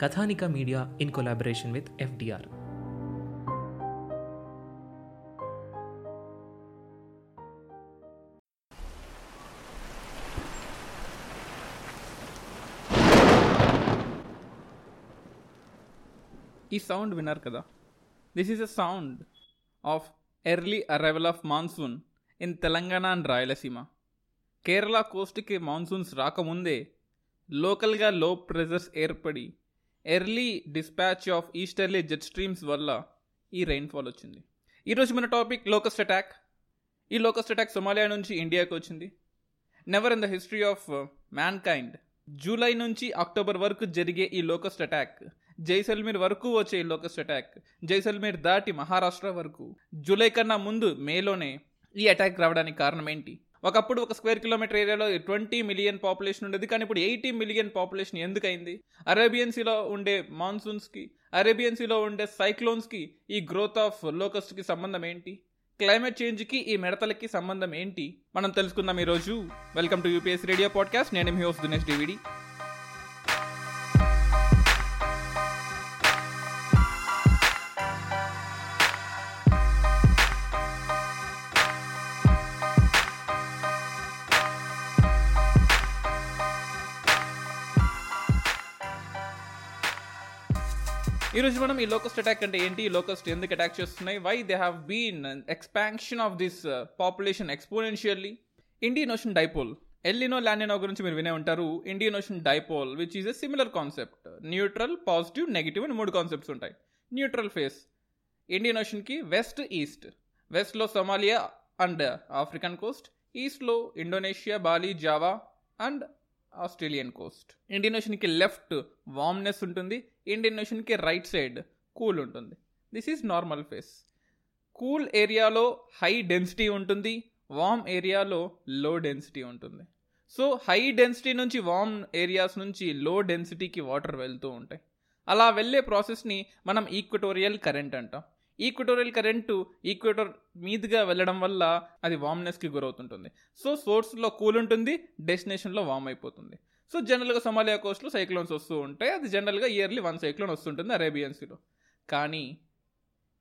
Kathanika media in collaboration with FDR. ఈ sound విన్నారు కదా? This is a sound of early arrival of monsoon in Telangana and Rayalaseema. Kerala కోస్ట్కి monsoons రాకముందే లోకల్గా low pressures ఏర్పడి early dispatch of easterly jet streams వల్ల ఈ rainfall వచ్చింది. ఈరోజు మన టాపిక్ లోకస్ట్ అటాక్ ఈ లోకస్ట్ అటాక్ సొమాలియా నుంచి ఇండియాకి వచ్చింది. Never in the history of mankind July నుంచి అక్టోబర్ వరకు జరిగే ఈ లోకస్ట్ అటాక్ జైసల్మీర్ వరకు వచ్చే ఈ లోకస్ట్ అటాక్ జైసల్మీర్ దాటి మహారాష్ట్ర వరకు. జూలై కన్నా ముందు మేలోనే ఈ అటాక్ రావడానికి కారణం ఏంటి? ఒకప్పుడు ఒక స్క్వేర్ కిలోమీటర్ ఏరియాలో ట్వంటీ మిలియన్ పాపులేషన్ ఉండేది కానీ ఇప్పుడు ఎయిటీ మిలియన్ పాపులేషన్ ఎందుకైంది? అరేబియన్ సీలో ఉండే మాన్సూన్స్కి అరేబియన్ సీలో ఉండే సైక్లోన్స్కి ఈ గ్రోత్ ఆఫ్ లోకస్ట్కి సంబంధం ఏంటి? క్లైమేట్ చేంజ్కి ఈ మిడతలకి సంబంధం ఏంటి? మనం తెలుసుకుందాం ఈరోజు. Welcome to UPS radio podcast. నేను మీ హోస్ట్ దినేష్ డివిడి. ఈరోజు మనం ఈ లోకస్ట్ అటాక్ అంటే ఏంటి? ఈ లోకస్ట్ ఎందుకు అటాక్ చేస్తున్నాయి? Why they have been expansion of this population exponentially Indian Ocean dipole El Nino La Nina గురించి మీరు వినే ఉంటారు. Indian Ocean dipole which is a similar concept neutral positive negative అని మూడు కాన్సెప్ట్స్ ఉంటాయి. న్యూట్రల్ ఫేస్ ఇండియన్ ఓషన్కి west east వెస్ట్లో Somalia and African coast ఈస్ట్లో Indonesia Bali Java and Australian coast. Indian ఓషన్కి left warmness ఉంటుంది ఇండియన్ ఓషన్కి right side cool ఉంటుంది. This is normal phase. Cool ఏరియాలో హై డెన్సిటీ ఉంటుంది వామ్ ఏరియాలో లో డెన్సిటీ ఉంటుంది. సో హై డెన్సిటీ నుంచి వామ్ ఏరియాస్ నుంచి లో డెన్సిటీకి వాటర్ వెళ్తూ ఉంటాయి. అలా వెళ్ళే ప్రాసెస్ని మనం ఈక్వటోరియల్ కరెంట్ అంటాం. ఈక్వటోరియల్ కరెంటు ఈక్వేటర్ మీదుగా వెళ్ళడం వల్ల అది వామ్నెస్కి గురవుతుంటుంది. సో సోర్స్లో కూల్ ఉంటుంది డెస్టినేషన్లో వామ్ అయిపోతుంది. సో జనరల్గా సొమాలియా కోస్ట్లో సైక్లోన్స్ వస్తూ ఉంటాయి అది జనరల్గా ఇయర్లీ వన్ సైక్లోన్ వస్తుంటుంది అరేబియన్ సీలో. కానీ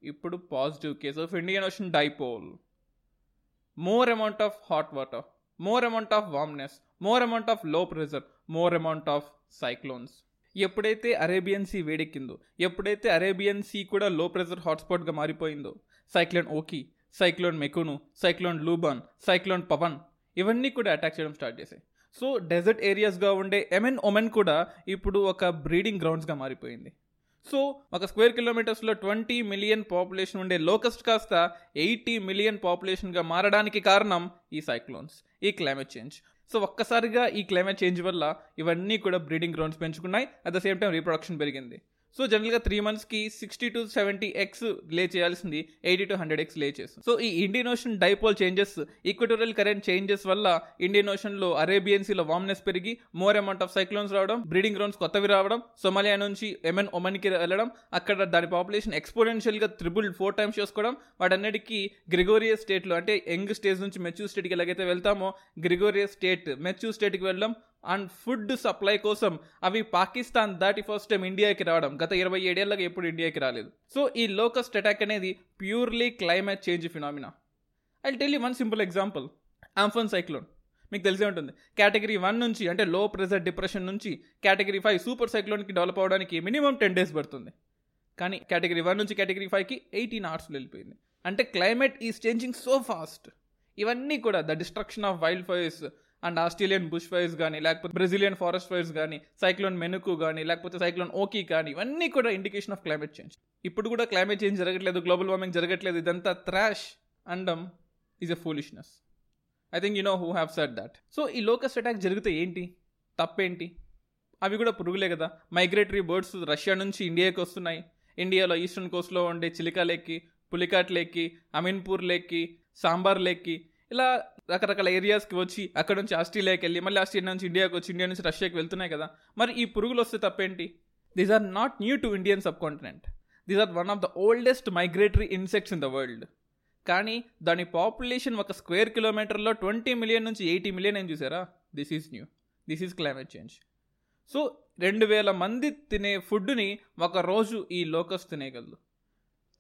ఇప్పుడు positive case of Indian Ocean dipole. More amount of hot water more amount of warmness more amount of low pressure more amount of cyclones. ఎప్పుడైతే అరేబియన్ సీ వేడెక్కిందో ఎప్పుడైతే అరేబియన్ సీ కూడా low pressure హాట్స్పాట్గా మారిపోయిందో cyclone okay cyclone Mekunu cyclone Luban cyclone Pawan ఇవన్నీ కూడా attack చేయడం start చేశాయి. So dessert ఏరియాస్గా ఉండే ఎమెన్ ఒమెన్ కూడా ఇప్పుడు ఒక బ్రీడింగ్ గ్రౌండ్స్గా మారిపోయింది. సో ఒక స్క్వేర్ కిలోమీటర్స్లో ట్వంటీ మిలియన్ పాపులేషన్ ఉండే లోకస్ట్ కాస్త ఎయిటీ మిలియన్ పాపులేషన్గా మారడానికి కారణం ఈ సైక్లోన్స్ ఈ క్లైమేట్ చేంజ్ సో ఒక్కసారిగా ఈ క్లైమేట్ చేంజ్ వల్ల ఇవన్నీ కూడా breeding grounds పెంచుకున్నాయి. At the same time reproduction పెరిగింది. సో జనరల్గా త్రీ మంత్స్కి sixty to seventy eggs lay చేయాల్సింది ఎయిటీ టు హండ్రెడ్ ఎక్స్ లే చేస్తుంది. సో ఈ Indian Ocean dipole changes equatorial current changes వల్ల ఇండియన్ ఓషన్లో అరేబియన్ సీలో వామ్నెస్ పెరిగి మోర్ అమౌంట్ ఆఫ్ సైక్లోన్స్ రావడం బ్రీడింగ్ గ్రౌండ్స్ కొత్తవి రావడం సొమాలియా నుంచి ఎమెన్ ఒమన్కి వెళ్ళడం అక్కడ దాని పాపులేషన్ ఎక్స్పోనెన్షియల్గా త్రిబుల్ ఫోర్ టైమ్స్ చేసుకోవడం వాటన్నిటికీ గ్రిగోరియస్ స్టేట్లో అంటే యంగ్ స్టేజ్ నుంచి మెచ్యూర్ స్టేట్కి ఎలాగైతే వెళ్తామో గ్రిగోరియస్ స్టేట్ మెచ్యూర్ స్టేట్కి వెళ్ళడం అండ్ ఫుడ్ సప్లై కోసం అవి పాకిస్తాన్ దాటి ఫస్ట్ టైం ఇండియాకి రావడం. గత ఇరవై ఏడేళ్ళగా ఎప్పుడు ఇండియాకి రాలేదు. సో ఈ లోకస్ట్ అటాక్ అనేది purely climate change phenomena. I tell you one simple example. Amphan cyclone. మీకు తెలిసే ఉంటుంది. కేటగిరీ వన్ నుంచి అంటే లో ప్రెజర్ డిప్రెషన్ నుంచి కేటగిరీ ఫైవ్ సూపర్ సైక్లోన్కి డెవలప్ అవడానికి మినిమం టెన్ డేస్ పడుతుంది. కానీ కేటగిరీ వన్ నుంచి కేటగిరీ ఫైవ్కి ఎయిటీన్ అవర్స్లో వెళ్ళిపోయింది. అంటే climate is changing so fast. ఇవన్నీ కూడా the destruction of wild fires and Australian bush fires కానీ లేకపోతే బ్రెజిలియన్ ఫారెస్ట్ ఫైర్స్ కానీ సైక్లోన్ మెనుకు కానీ లేకపోతే సైక్లోన్ ఓకీ కానీ ఇవన్నీ కూడా ఇండికేషన్ ఆఫ్ క్లైమేట్ చేంజ్ ఇప్పుడు కూడా క్లైమేట్ చేంజ్ జరగట్లేదు గ్లోబల్ వార్మింగ్ జరగట్లేదు ఇదంతా trash and um is a foolishness I think you know who have set that so ఈ లోకస్ అటాక్ జరిగితే ఏంటి? తప్పేంటి? అవి కూడా పురుగులే కదా. మైగ్రేటరీ బర్డ్స్ రష్యా నుంచి ఇండియాకి వస్తున్నాయి. ఇండియాలో ఈస్టర్న్ కోస్ట్లో ఉండే చిలికా లేక్కి పులికాట్ లేక్కి అమీన్పూర్ లేక్కి సాంబార్ లేక్కి ఇలా రకరకాల ఏరియాస్కి వచ్చి అక్కడ నుంచి ఆస్ట్రేలియాకి వెళ్ళి మళ్ళీ ఆస్ట్రేలియా నుంచి ఇండియాకి వచ్చి ఇండియా నుంచి రష్యాకి వెళ్తున్నాయి కదా. మరి ఈ పురుగులు వస్తే తప్పేంటి? These are not new to Indian subcontinent these are one of the oldest migratory insects in the world కానీ దాని పాపులేషన్ ఒక స్క్వేర్ కిలోమీటర్లో ట్వంటీ మిలియన్ నుంచి ఎయిటీ మిలియన్ ఏం చూసారా? This is new this is climate change so రెండు వేల మంది తినే ఫుడ్ని ఒక రోజు ఈ లోకస్ తినేయగలదు.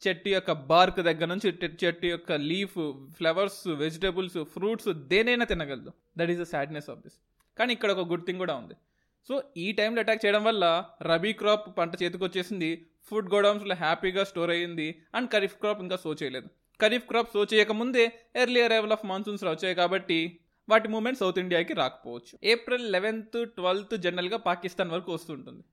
చెట్టు యొక్క బార్క్ దగ్గర నుంచి చెట్టు యొక్క లీఫ్ ఫ్లవర్స్ వెజిటబుల్స్ ఫ్రూట్స్ దేనైనా తినగలదు. That is the sadness of this కానీ ఇక్కడ ఒక గుడ్ థింగ్ కూడా ఉంది. సో ఈ టైంలో అటాక్ చేయడం వల్ల రబీ క్రాప్ పంట చేతికి వచ్చేసింది ఫుడ్ గోడౌన్స్లో హ్యాపీగా స్టోర్ అయ్యింది అండ్ ఖరీఫ్ క్రాప్ ఇంకా సో చేయలేదు. ఖరీఫ్ క్రాప్ సో చేయకముందే ఎర్లీ అరైవల్ ఆఫ్ మాన్సూన్స్ వచ్చాయి కాబట్టి వాటి మూమెంట్ సౌత్ ఇండియాకి రాకపోవచ్చు. ఏప్రిల్ లెవెన్త్ ట్వెల్త్ జనరల్గా పాకిస్తాన్ వరకు వస్తుంటుంది.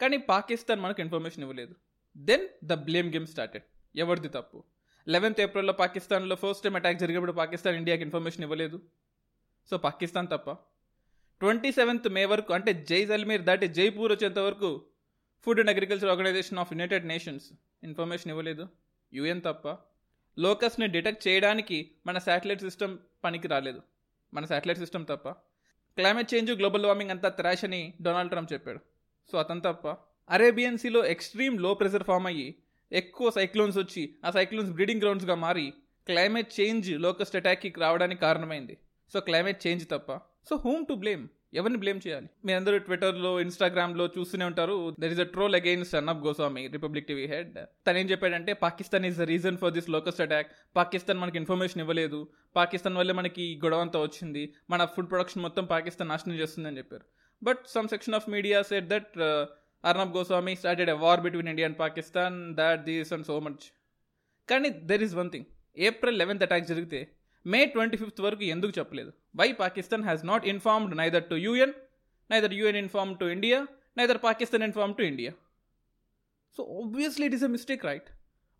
కానీ పాకిస్తాన్ మనకు ఇన్ఫర్మేషన్ ఇవ్వలేదు. Then the blame game started ఎవరిది తప్పు? లెవెన్త్ ఏప్రిల్లో పాకిస్తాన్లో ఫస్ట్ టైం అటాక్ జరిగినప్పుడు పాకిస్తాన్ ఇండియాకి ఇన్ఫర్మేషన్ ఇవ్వలేదు. సో పాకిస్తాన్ తప్ప. ట్వంటీ సెవెంత్ మే వరకు అంటే జై జల్మీర్ దాటి జైపూర్ వచ్చేంత వరకు Food and Agriculture Organization of United Nations information ఇవ్వలేదు. యుఎన్ తప్ప. లోకస్ని డిటెక్ట్ చేయడానికి మన శాటిలైట్ సిస్టమ్ పనికి రాలేదు. మన శాటిలైట్ సిస్టమ్ తప్ప. క్లైమేట్ చేంజ్ గ్లోబల్ వార్మింగ్ అంతా త్రాష్ అని డొనాల్డ్ ట్రంప్ చెప్పాడు. సో అతను తప్ప. అరేబియన్ సీలో ఎక్స్ట్రీమ్లో ప్రెషర్ ఫామ్ అయ్యి ఎక్కువ సైక్లోన్స్ వచ్చి ఆ సైక్లోన్స్ బ్రీడింగ్ గ్రౌండ్స్గా మారి క్లైమేట్ చేంజ్ లోకస్ట్ అటాక్కి రావడానికి కారణమైంది. సో క్లైమేట్ చేంజ్ తప్ప. So whom to blame? ఎవరిని బ్లేమ్ చేయాలి? మీరందరూ ట్విట్టర్లో ఇన్స్టాగ్రామ్లో చూస్తూనే ఉంటారు. There is a troll against Arnab Goswami Republic TV head తను ఏం చెప్పాడంటే Pakistan is the reason for this locust attack Pakistan మనకి ఇన్ఫర్మేషన్ ఇవ్వలేదు. పాకిస్తాన్ వల్లే మనకి గొడవ అంతా వచ్చింది. మన ఫుడ్ ప్రొడక్షన్ మొత్తం పాకిస్తాన్ నాశనం చేస్తుందని చెప్పారు. But some section of media set that arnab Goswami started a war between India and Pakistan that this and so much కానీ there is one thing April eleventh attack జరిగితే మే ట్వంటీ ఫిఫ్త్ వరకు ఎందుకు చెప్పలేదు? Why Pakistan has not informed neither to UN neither UN inform to India neither Pakistan inform to India so obviously it is a mistake right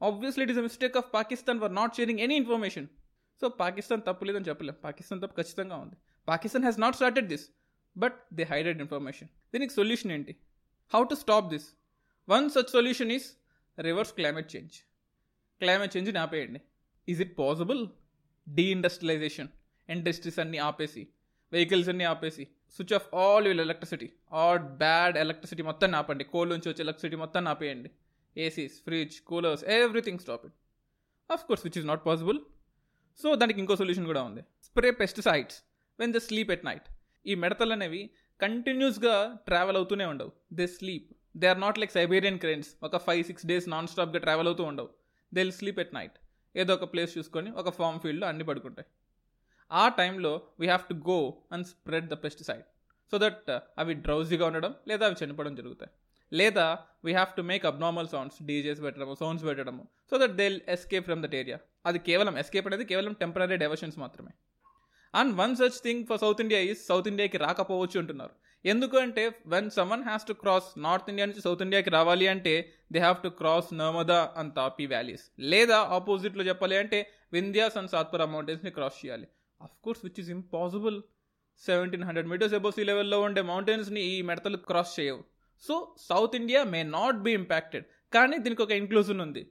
obviously it is a mistake of Pakistan for not sharing any information so Pakistan తప్పు లేదని చెప్పలేం. పాకిస్తాన్ తప్పు ఖచ్చితంగా ఉంది. Pakistan has not started this but they hided information దీనికి solution ఏంటి? How to stop this one such solution is reverse climate change climate చేంజ్ని ఆపేయండి. Is it possible deindustrialization industries అన్నీ ఆపేసి వెహికల్స్ అన్నీ ఆపేసి switch off all fuel electricity all bad electricity మొత్తం ఆపండి. Coal నుంచి వచ్చే ఎలక్ట్రిసిటీ మొత్తం ఆపేయండి. ACs fridge coolers everything stop it of course which is not possible so దానికి ఇంకో సొల్యూషన్ కూడా ఉంది. Spray pesticides when the sleep at night ఈ మిడతలు అనేవి కంటిన్యూస్గా ట్రావెల్ అవుతూనే ఉండవు. They sleep they are not like Siberian cranes ఒక ఫైవ్ సిక్స్ డేస్ నాన్ స్టాప్గా ట్రావెల్ అవుతూ ఉండవు. They will sleep at night ఏదో ఒక ప్లేస్ చూసుకొని ఒక ఫామ్ ఫీల్డ్లో అన్ని పడుకుంటాయి. ఆ టైంలో we have to go and spread the pesticide so that అవి డ్రౌజీగా ఉండడం లేదా అవి చనిపోవడం జరుగుతాయి. లేదా we have to make abnormal sounds DJs పెట్టడము సౌండ్స్ పెట్టడము so that they escape from that area అది కేవలం ఎస్కేప్ అనేది కేవలం టెంపరీ డైవర్షన్స్ మాత్రమే. And one such thing for South India is South ఇండియాకి రాకపోవచ్చు అంటున్నారు. ఎందుకంటే when someone has to cross North India నుంచి సౌత్ ఇండియాకి రావాలి అంటే they have to cross Narmada and Tapi valleys లేదా ఆపోజిట్లో చెప్పాలి అంటే వింధ్యాస్ అండ్ సాత్పురా మౌంటైన్స్ని క్రాస్ చేయాలి. Of course which is impossible seventeen hundred metres above sea లెవెల్లో ఉండే మౌంటైన్స్ని ఈ మెడతలు క్రాస్ చేయవు. So South India may not be impacted కానీ దీనికి ఒక ఇంక్లూజన్ ఉంది.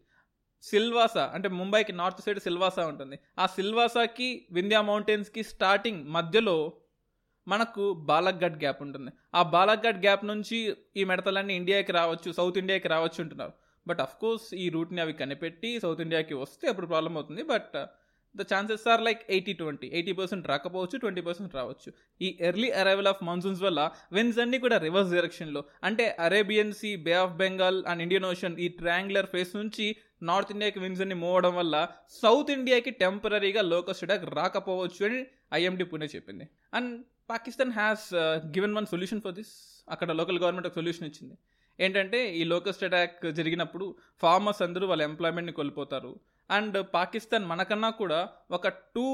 సిల్వాసా అంటే ముంబైకి నార్త్ సైడ్ సిల్వాసా ఉంటుంది. ఆ సిల్వాసాకి వింధ్యా మౌంటైన్స్కి స్టార్టింగ్ మధ్యలో మనకు బాలక్గఢ్ గ్యాప్ ఉంటుంది. ఆ బాలక్గఢ్ గ్యాప్ నుంచి ఈ మెడతలన్నీ ఇండియాకి రావచ్చు సౌత్ ఇండియాకి రావచ్చు అంటున్నారు. బట్ అఫ్ కోర్స్ ఈ రూట్ని అవి కనిపెట్టి సౌత్ ఇండియాకి వస్తే అప్పుడు ప్రాబ్లం అవుతుంది. But the chances are like eighty twenty eighty percent రాకపోవచ్చు ట్వంటీ పర్సెంట్ రావచ్చు. ఈ ఎర్లీ అరైవల్ ఆఫ్ మాన్సూన్స్ వల్ల విన్స్ అన్నీ కూడా రివర్స్ డైరెక్షన్లో. అంటే Arabian sea Bay of Bengal and Indian Ocean ఈ ట్రయాంగులర్ ఫేస్ నుంచి నార్త్ ఇండియాకి విన్స్ అన్ని మూవ్ అవడం వల్ల సౌత్ ఇండియాకి టెంపరీగా లోకస్ట్ అటాక్ రాకపోవచ్చు అని ఐఎండి పుణే చెప్పింది. And Pakistan has given one solution for this అక్కడ లోకల్ గవర్నమెంట్ ఒక సొల్యూషన్ ఇచ్చింది. ఏంటంటే ఈ లోకస్ట్ అటాక్ జరిగినప్పుడు ఫార్మర్స్ అందరూ వాళ్ళ ఎంప్లాయ్మెంట్ని కోల్పోతారు. అండ్ పాకిస్తాన్ మనకన్నా కూడా ఒక టూ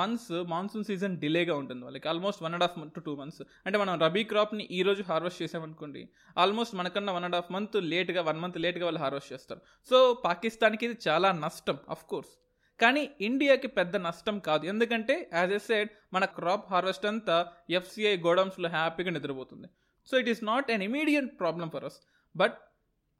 మంత్స్ మాన్సూన్ సీజన్ డిలేగా ఉంటుంది. వాళ్ళకి almost one and half month to two months. అంటే మనం రబీ క్రాప్ని ఈ రోజు హార్వెస్ట్ చేసామనుకోండి ఆల్మోస్ట్ మనకన్నా వన్ అండ్ హాఫ్ మంత్ లేట్గా వన్ మంత్ లేట్గా వాళ్ళు హార్వెస్ట్ చేస్తారు. సో పాకిస్తాన్కి ఇది చాలా నష్టం అఫ్ కోర్స్ కానీ ఇండియాకి పెద్ద నష్టం కాదు. ఎందుకంటే యాజ్ ఎ సైడ్ మన క్రాప్ హార్వెస్ట్ అంతా ఎఫ్సిఐ గోడౌన్స్లో హ్యాపీగా నిద్రపోతుంది. So it is not an immediate problem for us but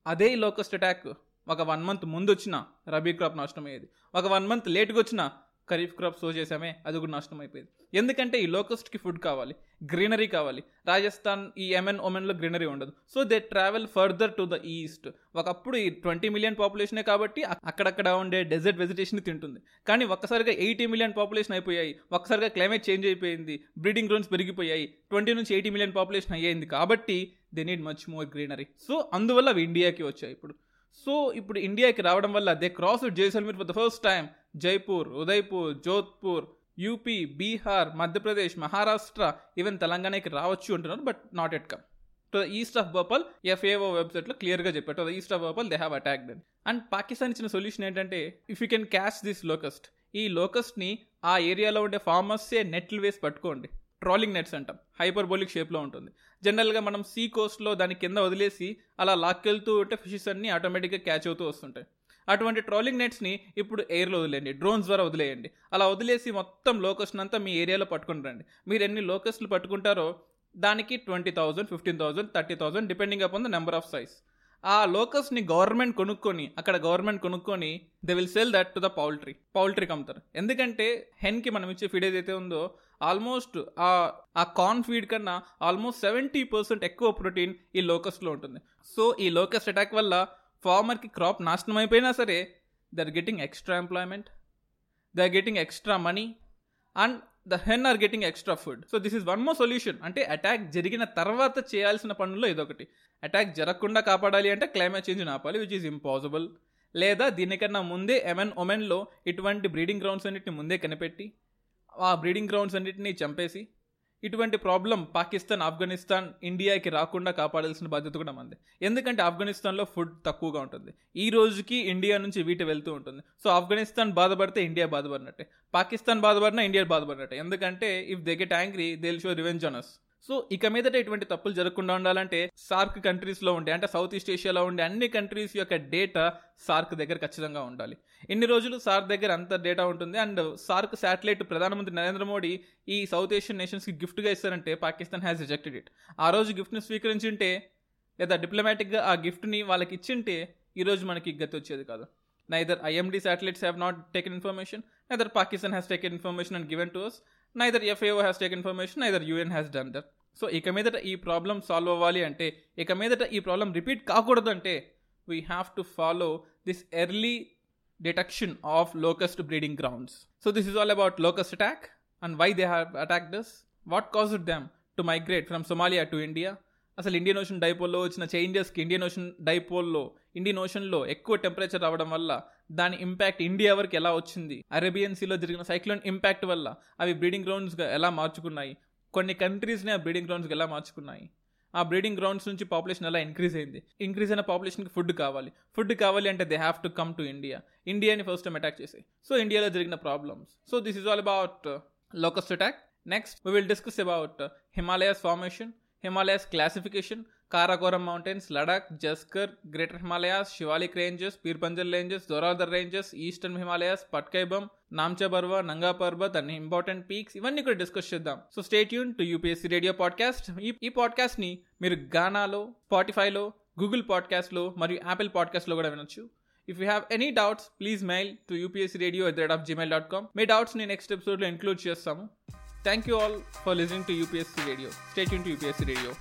అదే లోకస్ట్ అటాక్ ఒక వన్ మంత్ ముందు వచ్చిన రబీ క్రాప్ నష్టం అయ్యేది ఒక వన్ మంత్ లేట్గా వచ్చిన ఖరీఫ్ క్రాప్ సో చేసామే అది కూడా నష్టం అయిపోయింది ఎందుకంటే ఈ లోకస్ట్కి ఫుడ్ కావాలి గ్రీనరీ కావాలి. రాజస్థాన్ ఈ ఎమెన్ ఒమెన్లో గ్రీనరీ ఉండదు. So they travel further to the east. ఒకప్పుడు ఈ ట్వంటీ మిలియన్ పాపులేషనే కాబట్టి అక్కడక్కడ ఉండే డెజర్ట్ వెజిటేషన్ తింటుంది. కానీ ఒక్కసారిగా ఎయిటీ మిలియన్ పాపులేషన్ అయిపోయాయి. ఒక్కసారిగా క్లైమేట్ చేంజ్ అయిపోయింది. బ్రీడింగ్ గ్రౌండ్స్ పెరిగిపోయాయి. ట్వంటీ నుంచి ఎయిటీ మిలియన్ పాపులేషన్ అయ్యింది కాబట్టి they need much more greenery. So అందువల్ల అవి ఇండియాకి వచ్చాయి ఇప్పుడు. సో ఇప్పుడు ఇండియాకి రావడం వల్ల they cross Jaisalmer for the first time Jaipur Udaipur Jodhpur UP Bihar Madhya Pradesh Maharashtra even తెలంగాణకి రావచ్చు అంటున్నారు but not at come. To the east of Bhopal FAO వెబ్సైట్లో క్లియర్గా చెప్పారు. To the east of Bhopal they have attacked అని and Pakistan ఇచ్చిన solution ఏంటంటే if you can catch this locust ఈ లోకస్ట్ని ఆ ఏరియాలో ఉండే ఫార్మర్సే నెట్లు వేసి పట్టుకోండి. ట్రాలింగ్ నెట్స్ అంటాం. హైపర్బోలిక్ షేప్లో ఉంటుంది. జనరల్గా మనం సీ కోస్ట్లో దాని కింద వదిలేసి అలా లాక్కెళ్తూ ఉంటే ఫిషెస్ అన్నీ ఆటోమేటిక్గా క్యాచ్ అవుతూ వస్తుంటాయి. అటువంటి ట్రాలింగ్ నెట్స్ని ఇప్పుడు ఎయిర్లో వదిలేయండి. డ్రోన్స్ ద్వారా వదిలేయండి. అలా వదిలేసి మొత్తం లోకస్ని అంతా మీ ఏరియాలో పట్టుకుని రండి. మీరు ఎన్ని లోకస్ట్లు పట్టుకుంటారో దానికి twenty thousand fifteen thousand thirty thousand depending upon the number of size. ఆ లోకస్ని గవర్నమెంట్ కొనుక్కొని అక్కడ గవర్నమెంట్ కొనుక్కొని they will sell that to the poultry పౌల్ట్రీకి అమ్ముతారు ఎందుకంటే హెన్కి మనం ఇచ్చే ఫీడ్ ఏదైతే ఉందో ఆల్మోస్ట్ ఆ ఆ కార్న్ ఫీడ్ కన్నా ఆల్మోస్ట్ సెవెంటీ పర్సెంట్ ఎక్కువ ప్రోటీన్ ఈ లోకస్లో ఉంటుంది. సో ఈ లోకస్ అటాక్ వల్ల ఫార్మర్కి క్రాప్ నాశనం అయిపోయినా సరే they are getting extra employment they are getting extra money and the hen are getting extra food so this is one more solution అంటే అటాక్ జరిగిన తర్వాత చేయాల్సిన పనుల్లో ఇదొకటి. అటాక్ జరగకుండా కాపాడాలి అంటే క్లైమేట్ చేంజ్ ఆపాలి విచ్ ఈజ్ ఇంపాసిబుల్ లేదా దీనికన్నా ముందే ఎమెన్ ఒమెన్లో ఇటువంటి బ్రీడింగ్ గ్రౌండ్స్ అన్నిటిని ముందే కనిపెట్టి ఆ బ్రీడింగ్ గ్రౌండ్స్ అన్నిటిని చంపేసి ఇటువంటి ప్రాబ్లం పాకిస్తాన్ ఆఫ్ఘనిస్తాన్ ఇండియాకి రాకుండా కాపాడాల్సిన బాధ్యత కూడా మంది ఎందుకంటే ఆఫ్ఘనిస్తాన్లో ఫుడ్ తక్కువగా ఉంటుంది. ఈ రోజుకి ఇండియా నుంచి వీటి వెళ్తూ ఉంటుంది. సో ఆఫ్ఘనిస్తాన్ బాధపడితే ఇండియా బాధపడినట్టే. పాకిస్తాన్ బాధపడినా ఇండియా బాధపడినట్టే. ఎందుకంటే if they get angry they will show revenge on so ఇక మీదట ఇటువంటి తప్పులు జరగకుండా ఉండాలంటే సార్క్ కంట్రీస్లో ఉండే అంటే సౌత్ ఈస్ట్ ఏషియాలో ఉండే అన్ని కంట్రీస్ యొక్క డేటా సార్క్ దగ్గర ఖచ్చితంగా ఉండాలి. ఇన్ని రోజులు సార్క్ దగ్గర అంత డేటా ఉంటుంది. అండ్ సార్క్ శాటిలైట్ ప్రధానమంత్రి నరేంద్ర మోడీ ఈ సౌత్ ఏషియన్ నేషన్స్కి గిఫ్ట్గా ఇస్తారంటే పాకిస్తాన్ హ్యాస్ రిజెక్టెడ్ ఇట్ ఆ రోజు గిఫ్ట్ని స్వీకరించుంటే లేదా డిప్లొమాటిక్గా ఆ గిఫ్ట్ని వాళ్ళకి ఇచ్చింటే ఈరోజు మనకి గతి వచ్చేది కాదు. Neither IMD satellites have not taken information neither Pakistan has taken information and given to us neither FAO has take information neither UN has done that so ఇక మీదట ఈ ప్రాబ్లం సాల్వ్ అవ్వాలి అంటే ఇక మీదట ఈ ప్రాబ్లం రిపీట్ కాకూడదు అంటే we have to follow this early detection of locust breeding grounds so this is all about locust attack and why they have attack thus what caused them to migrate from Somalia to India అసలు Indian ocean డైపోల్లో వచ్చిన చేంజెస్కి Indian ocean డైపోల్లో Indian ఓషన్లో ఎక్కువ temperature రావడం వల్ల దాని ఇంపాక్ట్ ఇండియా వరకు ఎలా వచ్చింది? అరేబియన్ సీలో జరిగిన సైక్లోన్ ఇంపాక్ట్ వల్ల అవి బ్రీడింగ్ గ్రౌండ్స్గా ఎలా మార్చుకున్నాయి? కొన్ని కంట్రీస్ని ఆ బ్రీడింగ్ గ్రౌండ్స్కి ఎలా మార్చుకున్నాయి? ఆ బ్రీడింగ్ గ్రౌండ్స్ నుంచి పాపులేషన్ ఎలా ఇంక్రీజ్ అయింది? ఇంక్రీజ్ అయిన పాపులేషన్కి ఫుడ్ కావాలి. ఫుడ్ కావాలి అంటే they have to come to India ఇండియాని ఫస్ట్ టైం అటాక్ చేసాయి. సో ఇండియాలో జరిగిన problems so this is all about locust attack next we will discuss about Himalayas formation Himalayas classification Karakoram mountains Ladakh Zanskar greater Himalayas Shivalik ranges Pir Panjal ranges Dhauladhar ranges eastern Himalayas Patkai Bum Namcha Barwa Nanga Parbat అన్ని important peaks ఇవన్నీ కూడా discuss చేద్దాం. So stay యూన్ to UPSC radio podcast ఈ ఈ పాడ్కాస్ట్ని మీరు గానాలో స్పాటిఫైలో Google పాడ్కాస్ట్లో మరియు యాపిల్ పాడ్కాస్ట్లో కూడా వినొచ్చు. If you have any doubts please mail to UPSC radio at the rate of gmail dot com మీ డౌట్స్ని నెక్స్ట్ ఎపిసోడ్లో ఇంక్లూడ్ చేస్తాము. Thank you all for listening to UPSC radio stay Yoon to UPSC radio